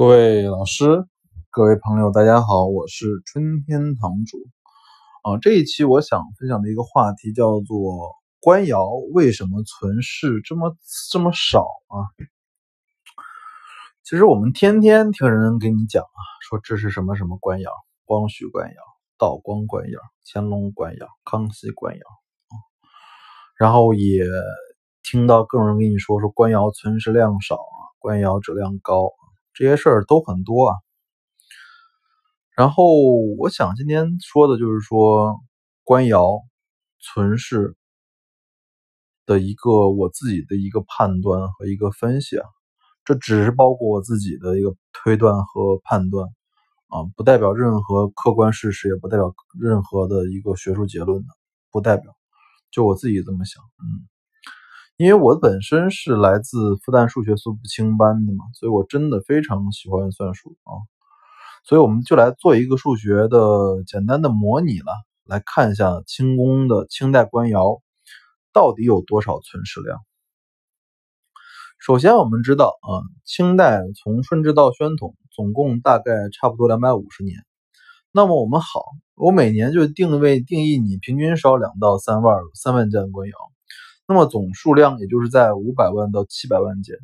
各位老师、各位朋友，大家好，我是春天堂主啊。这一期我想分享的一个话题叫做“官窑为什么存世这么这么少啊？”其实我们天天听人给你讲啊，说这是什么什么官窑，光绪官窑、道光官窑、乾隆官窑、康熙官窑啊，然后也听到各种人跟你说说官窑存世量少啊，官窑质量高。这些事儿都很多啊，然后我想今天说的就是说官窑存世的一个我自己的一个判断和一个分析啊，这只是包括我自己的一个推断和判断啊，不代表任何客观事实，也不代表任何的一个学术结论的，不代表，就我自己这么想，嗯。因为我本身是来自复旦数学苏步青班的嘛，所以我真的非常喜欢算术啊，所以我们就来做一个数学的简单的模拟了，来看一下清宫的清代官窑到底有多少存世量。首先我们知道啊，清代从顺治到宣统总共大概差不多两百五十年，那么我们好，我每年就定位定义你平均烧两到三万三万件官窑。那么总数量也就是在五百万到七百万件，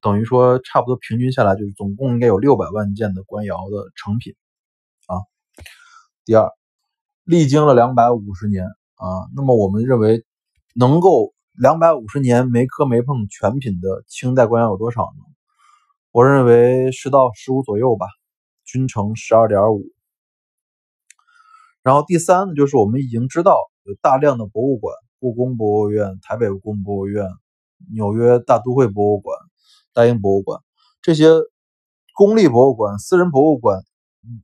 等于说差不多平均下来就是总共应该有六百万件的官窑的成品啊。第二，历经了两百五十年啊，那么我们认为能够两百五十年没磕没碰全品的清代官窑有多少呢？我认为十到十五左右吧，均成十二点五。然后第三呢，就是我们已经知道有大量的博物馆。故宫博物院、台北故宫博物院、纽约大都会博物馆、大英博物馆这些公立博物馆、私人博物馆，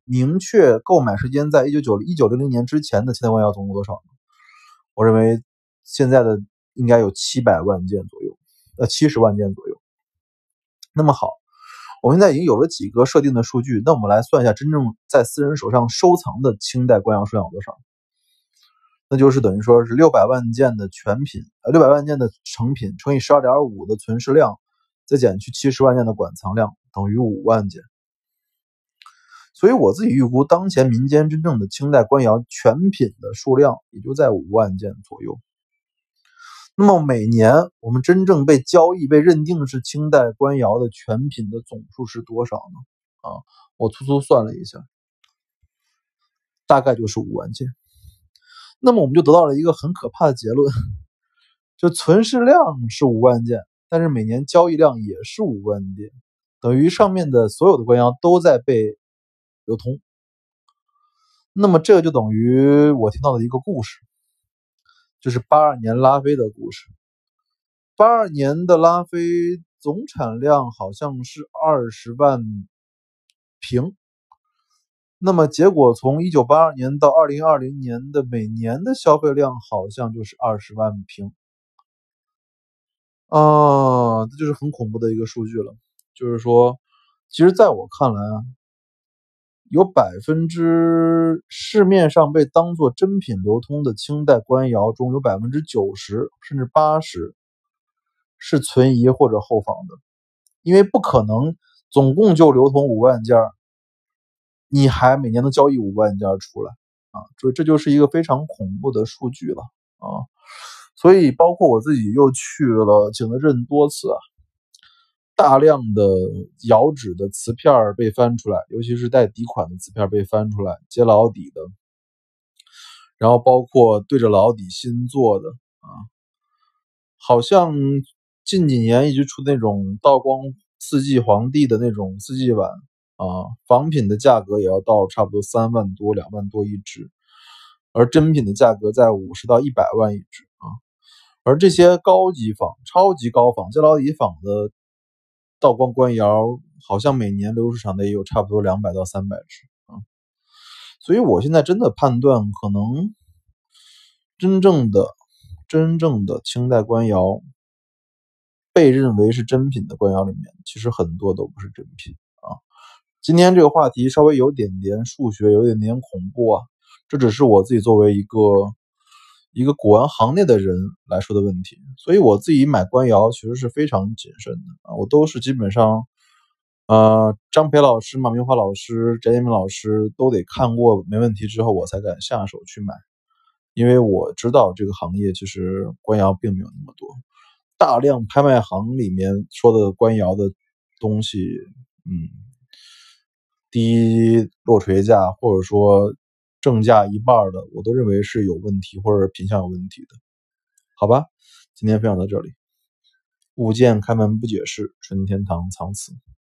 明确购买时间在一九九一九零零年之前的清代官窑总共多少呢？我认为现在的应该有七百万件左右，呃，七十万件左右。那么好，我们现在已经有了几个设定的数据，那我们来算一下真正在私人手上收藏的清代官窑数量有多少？那就是等于说是六百万件的全品，呃，六百万件的成品乘以十二点五的存世量，再减去七十万件的馆藏量，等于五万件。所以我自己预估，当前民间真正的清代官窑全品的数量也就在五万件左右。那么每年我们真正被交易、被认定是清代官窑的全品的总数是多少呢？啊，我粗粗算了一下，大概就是五万件。那么我们就得到了一个很可怕的结论，就存世量是五万件，但是每年交易量也是五万件，等于上面的所有的官窑都在被流通。那么这个就等于我听到的一个故事，就是八二年拉菲的故事。八二年的拉菲总产量好像是二十万瓶。那么结果从一九八二年到二零二零年的每年的消费量好像就是二十万瓶，啊，这就是很恐怖的一个数据了。就是说，其实在我看来啊，有百分之市面上被当做真品流通的清代官窑中有百分之九十甚至八十是存疑或者后仿的，因为不可能总共就流通五万件。你还每年能交易五万件出来啊？这这就是一个非常恐怖的数据了啊！所以包括我自己又去了景德镇多次啊，大量的窑址的瓷片被翻出来，尤其是带底款的瓷片被翻出来，接老底的，然后包括对着老底新做的啊，好像近几年一直出那种道光四季皇帝的那种四季碗。啊，仿品的价格也要到差不多三万多、两万多一只，而真品的价格在五十到一百万一只啊。而这些高级仿、超级高仿、加老底仿的道光官窑，好像每年流出厂的也有差不多两百到三百只啊。所以我现在真的判断，可能真正的、真正的清代官窑被认为是真品的官窑里面，其实很多都不是真品。今天这个话题稍微有点点数学，有点点恐怖啊！这只是我自己作为一个一个古玩行内的人来说的问题，所以我自己买官窑其实是非常谨慎的啊，我都是基本上呃，张培老师、马明华老师、翟建明老师都得看过没问题之后，我才敢下手去买，因为我知道这个行业其实官窑并没有那么多，大量拍卖行里面说的官窑的东西，嗯，低落锤价或者说正价一半的，我都认为是有问题或者品相有问题的，好吧，今天分享到这里，物件开门不解释，纯天堂藏词。